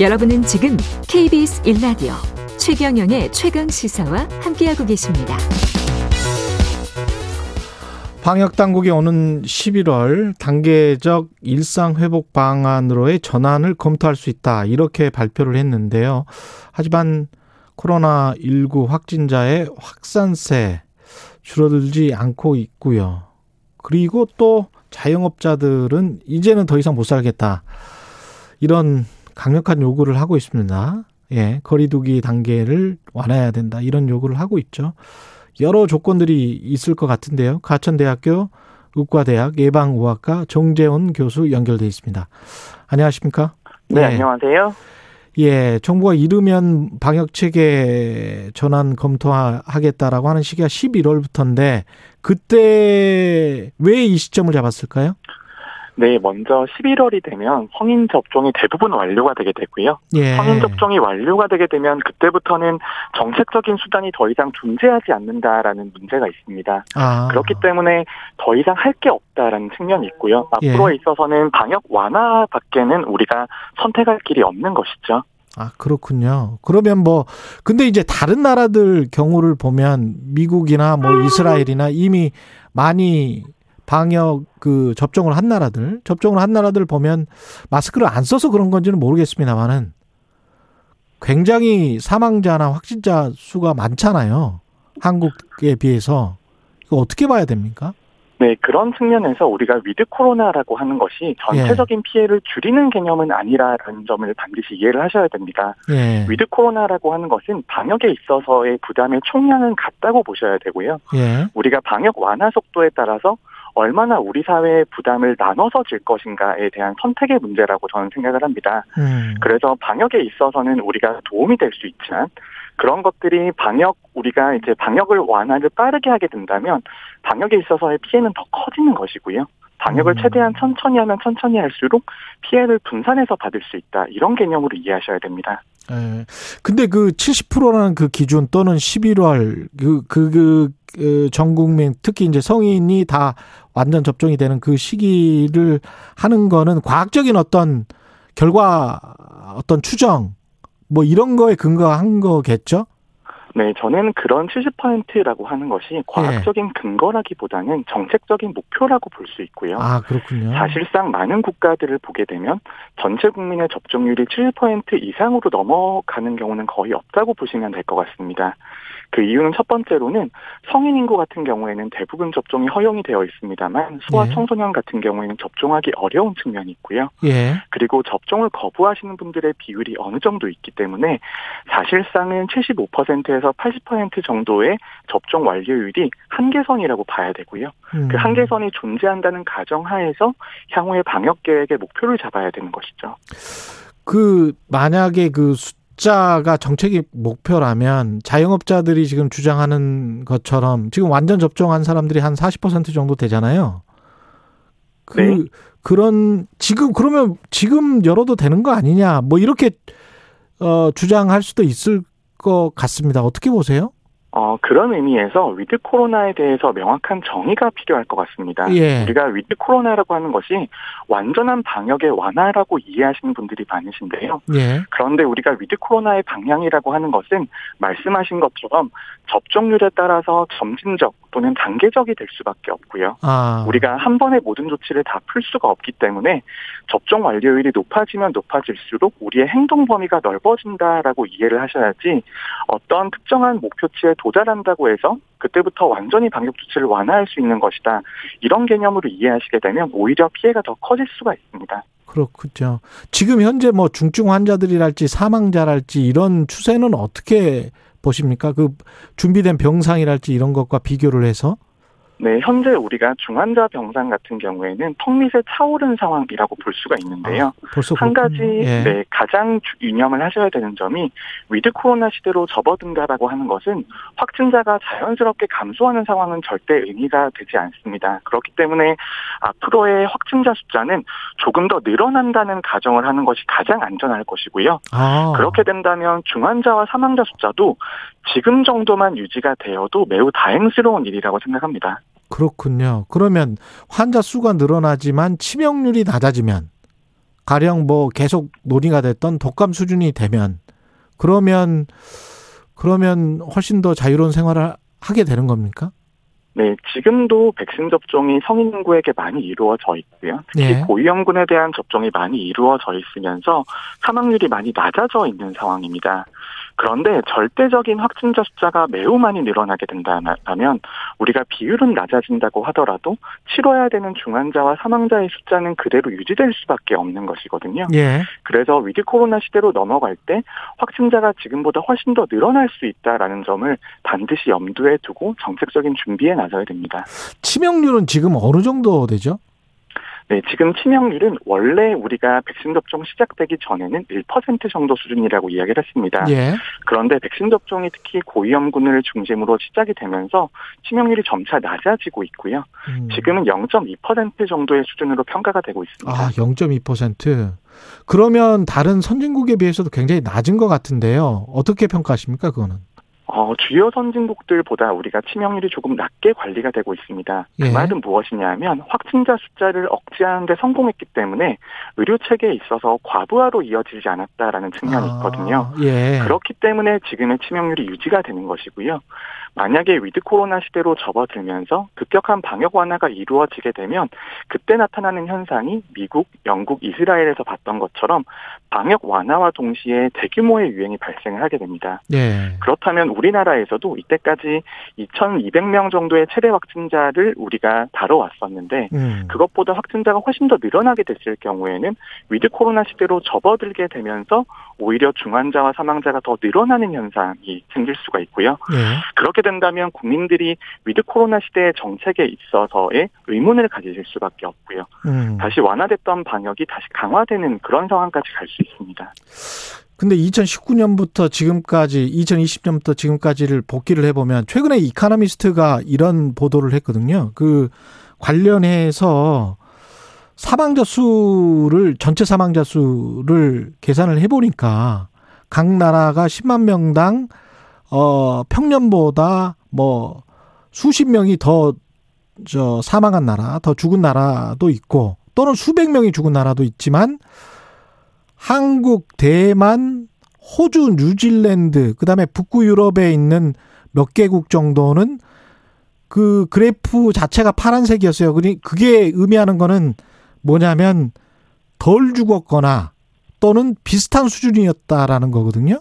여러분은 지금 KBS 1라디오 최경영의 최강 시사와 함께하고 계십니다. 방역 당국이 오는 11월 단계적 일상 회복 방안으로의 전환을 검토할 수 있다. 이렇게 발표를 했는데요. 하지만 코로나 19 확진자의 확산세 줄어들지 않고 있고요. 그리고 또 자영업자들은 이제는 더 이상 못 살겠다. 이런 강력한 요구를 하고 있습니다. 예, 거리두기 단계를 완화해야 된다. 이런 요구를 하고 있죠. 여러 조건들이 있을 것 같은데요. 가천대학교 의과대학 예방의학과 정재훈 교수 연결돼 있습니다. 안녕하십니까? 네, 예. 안녕하세요. 예, 정부가 이르면 방역 체계 전환 검토하겠다라고 하는 시기가 11월부터인데 그때 왜 이 시점을 잡았을까요? 네, 먼저 11월이 되면 성인 접종이 대부분 완료가 되게 되고요. 예. 성인 접종이 완료가 되게 되면 그때부터는 정책적인 수단이 더 이상 존재하지 않는다라는 문제가 있습니다. 아. 그렇기 때문에 더 이상 할 게 없다라는 측면이 있고요. 앞으로에 예. 있어서는 방역 완화 밖에는 우리가 선택할 길이 없는 것이죠. 아, 그렇군요. 그러면 뭐, 근데 이제 다른 나라들 경우를 보면 미국이나 뭐 이스라엘이나 이미 많이 방역 그 접종을 한 나라들, 접종을 한 나라들 보면 마스크를 안 써서 그런 건지는 모르겠습니다만은 굉장히 사망자나 확진자 수가 많잖아요. 한국에 비해서. 이거 어떻게 봐야 됩니까? 네, 그런 측면에서 우리가 with 코로나라고 하는 것이 전체적인 예. 피해를 줄이는 개념은 아니라는 점을 반드시 이해를 하셔야 됩니다. 예. with 코로나라고 하는 것은 방역에 있어서의 부담의 총량은 같다고 보셔야 되고요. 예. 우리가 방역 완화 속도에 따라서 얼마나 우리 사회의 부담을 나눠서 질 것인가에 대한 선택의 문제라고 저는 생각을 합니다. 음. 그래서 방역에 있어서는 우리가 도움이 될 수 있지만 그런 것들이 방역 우리가 이제 방역을 완화를 빠르게 하게 된다면 방역에 있어서의 피해는 더 커지는 것이고요. 방역을 음. 최대한 천천히 하면 천천히 할수록 피해를 분산해서 받을 수 있다. 이런 개념으로 이해하셔야 됩니다. 예. 근데 그 70%라는 그 기준 또는 11월 그, 그, 그, 그 전 국민 특히 이제 성인이 다 완전 접종이 되는 그 시기를 하는 거는 과학적인 어떤 결과 어떤 추정 뭐 이런 거에 근거한 거겠죠? 네, 저는 그런 70%라고 하는 것이 과학적인 네. 근거라기보다는 정책적인 목표라고 볼 수 있고요. 아, 그렇군요. 사실상 많은 국가들을 보게 되면 전체 국민의 접종률이 70% 이상으로 넘어가는 경우는 거의 없다고 보시면 될 것 같습니다. 그 이유는 첫 번째로는 성인 인구 같은 경우에는 대부분 접종이 허용이 되어 있습니다만 소아 예. 청소년 같은 경우에는 접종하기 어려운 측면이 있고요. 예. 그리고 접종을 거부하시는 분들의 비율이 어느 정도 있기 때문에 사실상은 75%에서 80% 정도의 접종 완료율이 한계선이라고 봐야 되고요. 음. 그 한계선이 존재한다는 가정하에서 향후의 방역 계획의 목표를 잡아야 되는 것이죠. 그 만약에 그 숫자가 정책의 목표라면 자영업자들이 지금 주장하는 것처럼 지금 완전 접종한 사람들이 한 40% 정도 되잖아요. 그 네. 그런 지금 그러면 지금 열어도 되는 거 아니냐 뭐 이렇게 어 주장할 수도 있을 것 같습니다. 어떻게 보세요? 어, 그런 의미에서 with 코로나에 대해서 명확한 정의가 필요할 것 같습니다. 예. 우리가 with 코로나라고 하는 것이 완전한 방역의 완화라고 이해하시는 분들이 많으신데요. 예. 그런데 우리가 with 코로나의 방향이라고 하는 것은 말씀하신 것처럼 접종률에 따라서 점진적 또는 단계적이 될 수밖에 없고요. 아. 우리가 한 번에 모든 조치를 다 풀 수가 없기 때문에 접종 완료율이 높아지면 높아질수록 우리의 행동 범위가 넓어진다라고 이해를 하셔야지 어떤 특정한 목표치에 도달한다고 해서 그때부터 완전히 방역 조치를 완화할 수 있는 것이다. 이런 개념으로 이해하시게 되면 오히려 피해가 더 커질 수가 있습니다. 그렇군요. 지금 현재 뭐 중증 환자들이랄지 사망자랄지 이런 추세는 어떻게 보십니까? 그 준비된 병상이랄지 이런 것과 비교를 해서? 네, 현재 우리가 중환자 병상 같은 경우에는 턱 밑에 차오른 상황이라고 볼 수가 있는데요. 아, 한 가지 예. 네, 가장 유념을 하셔야 되는 점이 with 코로나 시대로 접어든다라고 하는 것은 확진자가 자연스럽게 감소하는 상황은 절대 의미가 되지 않습니다. 그렇기 때문에 앞으로의 확진자 숫자는 조금 더 늘어난다는 가정을 하는 것이 가장 안전할 것이고요. 아. 그렇게 된다면 중환자와 사망자 숫자도 지금 정도만 유지가 되어도 매우 다행스러운 일이라고 생각합니다. 그렇군요. 그러면 환자 수가 늘어나지만 치명률이 낮아지면 가령 뭐 계속 논의가 됐던 독감 수준이 되면 그러면 그러면 훨씬 더 자유로운 생활을 하게 되는 겁니까? 네, 지금도 백신 접종이 성인 인구에게 많이 이루어져 있고요. 특히 예. 고위험군에 대한 접종이 많이 이루어져 있으면서 사망률이 많이 낮아져 있는 상황입니다. 그런데 절대적인 확진자 숫자가 매우 많이 늘어나게 된다면 우리가 비율은 낮아진다고 하더라도 치러야 되는 중환자와 사망자의 숫자는 그대로 유지될 수밖에 없는 것이거든요. 예. 그래서 위드 코로나 시대로 넘어갈 때 확진자가 지금보다 훨씬 더 늘어날 수 있다라는 점을 반드시 염두에 두고 정책적인 준비에 나서야 됩니다. 치명률은 지금 어느 정도 되죠? 네, 지금 치명률은 원래 우리가 백신 접종 시작되기 전에는 1% 정도 수준이라고 이야기를 했습니다. 예. 그런데 백신 접종이 특히 고위험군을 중심으로 시작이 되면서 치명률이 점차 낮아지고 있고요. 음. 지금은 0.2% 정도의 수준으로 평가가 되고 있습니다. 아, 0.2%. 그러면 다른 선진국에 비해서도 굉장히 낮은 것 같은데요. 어떻게 평가하십니까, 그거는? 어, 주요 선진국들보다 우리가 치명률이 조금 낮게 관리가 되고 있습니다. 그 예. 말은 무엇이냐면 확진자 숫자를 억제하는 데 성공했기 때문에 의료 체계에 있어서 과부하로 이어지지 않았다라는 측면이 아, 있거든요. 아, 예. 그렇기 때문에 지금의 치명률이 유지가 되는 것이고요. 만약에 위드 코로나 시대로 접어들면서 급격한 방역 완화가 이루어지게 되면 그때 나타나는 현상이 미국, 영국, 이스라엘에서 봤던 것처럼 방역 완화와 동시에 대규모의 유행이 발생을 하게 됩니다. 네. 그렇다면 우리나라에서도 이때까지 2,200명 정도의 최대 확진자를 우리가 다뤄왔었는데 음. 그것보다 확진자가 훨씬 더 늘어나게 됐을 경우에는 위드 코로나 시대로 접어들게 되면서 오히려 중환자와 사망자가 더 늘어나는 현상이 생길 수가 있고요. 네. 그렇게 된다면 국민들이 위드 코로나 시대의 정책에 있어서의 의문을 가지실 수밖에 없고요. 음. 다시 완화됐던 방역이 다시 강화되는 그런 상황까지 갈 수 있습니다. 근데 2019년부터 지금까지 2020년부터 지금까지를 복기를 해보면 최근에 Economist가 이런 보도를 했거든요. 그 관련해서 사망자 수를 전체 사망자 수를 계산을 해보니까 각 나라가 10만 명당 어 평년보다 뭐 수십 명이 더 저 사망한 나라, 더 죽은 나라도 있고 또는 수백 명이 죽은 나라도 있지만 한국, 대만, 호주, 뉴질랜드, 그 다음에 북구 유럽에 있는 몇 개국 정도는 그 그래프 자체가 파란색이었어요. 그게 의미하는 거는 뭐냐면 덜 죽었거나 또는 비슷한 수준이었다라는 거거든요.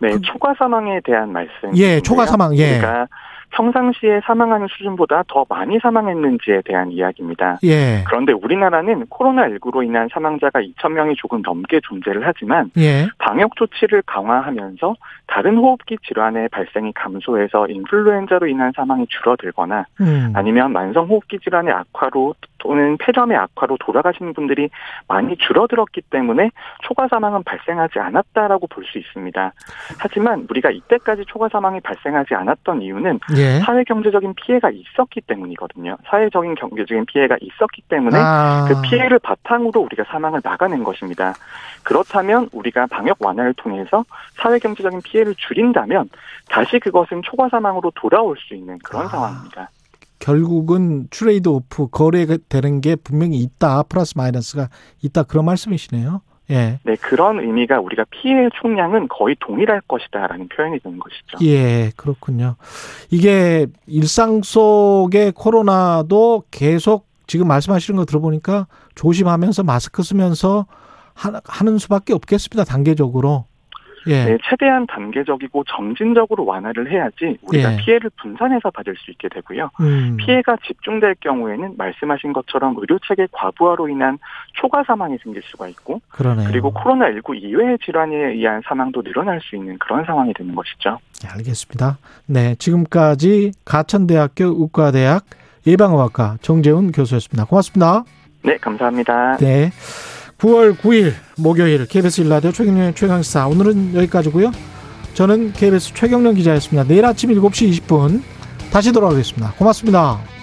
네, 그, 초과 사망에 대한 말씀. 예, 초과 사망. 예. 그러니까 평상시에 사망하는 수준보다 더 많이 사망했는지에 대한 이야기입니다. 예. 그런데 우리나라는 코로나19로 인한 사망자가 2천 명이 조금 넘게 존재를 하지만 예. 방역 조치를 강화하면서 다른 호흡기 질환의 발생이 감소해서 인플루엔자로 인한 사망이 줄어들거나 음. 아니면 만성 호흡기 질환의 악화로 또는 폐렴의 악화로 돌아가시는 분들이 많이 줄어들었기 때문에 초과 사망은 발생하지 않았다라고 볼 수 있습니다. 하지만 우리가 이때까지 초과 사망이 발생하지 않았던 이유는 예. 사회 경제적인 피해가 있었기 때문이거든요. 사회적인 경제적인 피해가 있었기 때문에 아. 그 피해를 바탕으로 우리가 사망을 막아낸 것입니다. 그렇다면 우리가 방역 완화를 통해서 사회 경제적인 피해를 줄인다면 다시 그것은 초과 사망으로 돌아올 수 있는 그런 아. 상황입니다. 결국은 trade-off 거래되는 게 분명히 있다. 플러스 마이너스가 있다. 그런 말씀이시네요. 예. 네, 그런 의미가 우리가 피해 총량은 거의 동일할 것이다라는 표현이 되는 것이죠. 예, 그렇군요. 이게 일상 속의 코로나도 계속 지금 말씀하시는 거 들어보니까 조심하면서 마스크 쓰면서 하는 수밖에 없겠습니다. 단계적으로. 예. 네, 최대한 단계적이고 점진적으로 완화를 해야지 우리가 예. 피해를 분산해서 받을 수 있게 되고요. 음. 피해가 집중될 경우에는 말씀하신 것처럼 의료 체계 과부하로 인한 초과 사망이 생길 수가 있고, 그러네요. 그리고 코로나 19 이외의 질환에 의한 사망도 늘어날 수 있는 그런 상황이 되는 것이죠. 네, 알겠습니다. 네, 지금까지 가천대학교 의과대학 예방의학과 정재훈 교수였습니다. 고맙습니다. 네, 감사합니다. 네. 9월 9일 목요일 KBS 일라디오 최경련 최강시사 오늘은 여기까지고요. 저는 KBS 최경련 기자였습니다. 내일 아침 7시 20분 다시 돌아오겠습니다. 고맙습니다.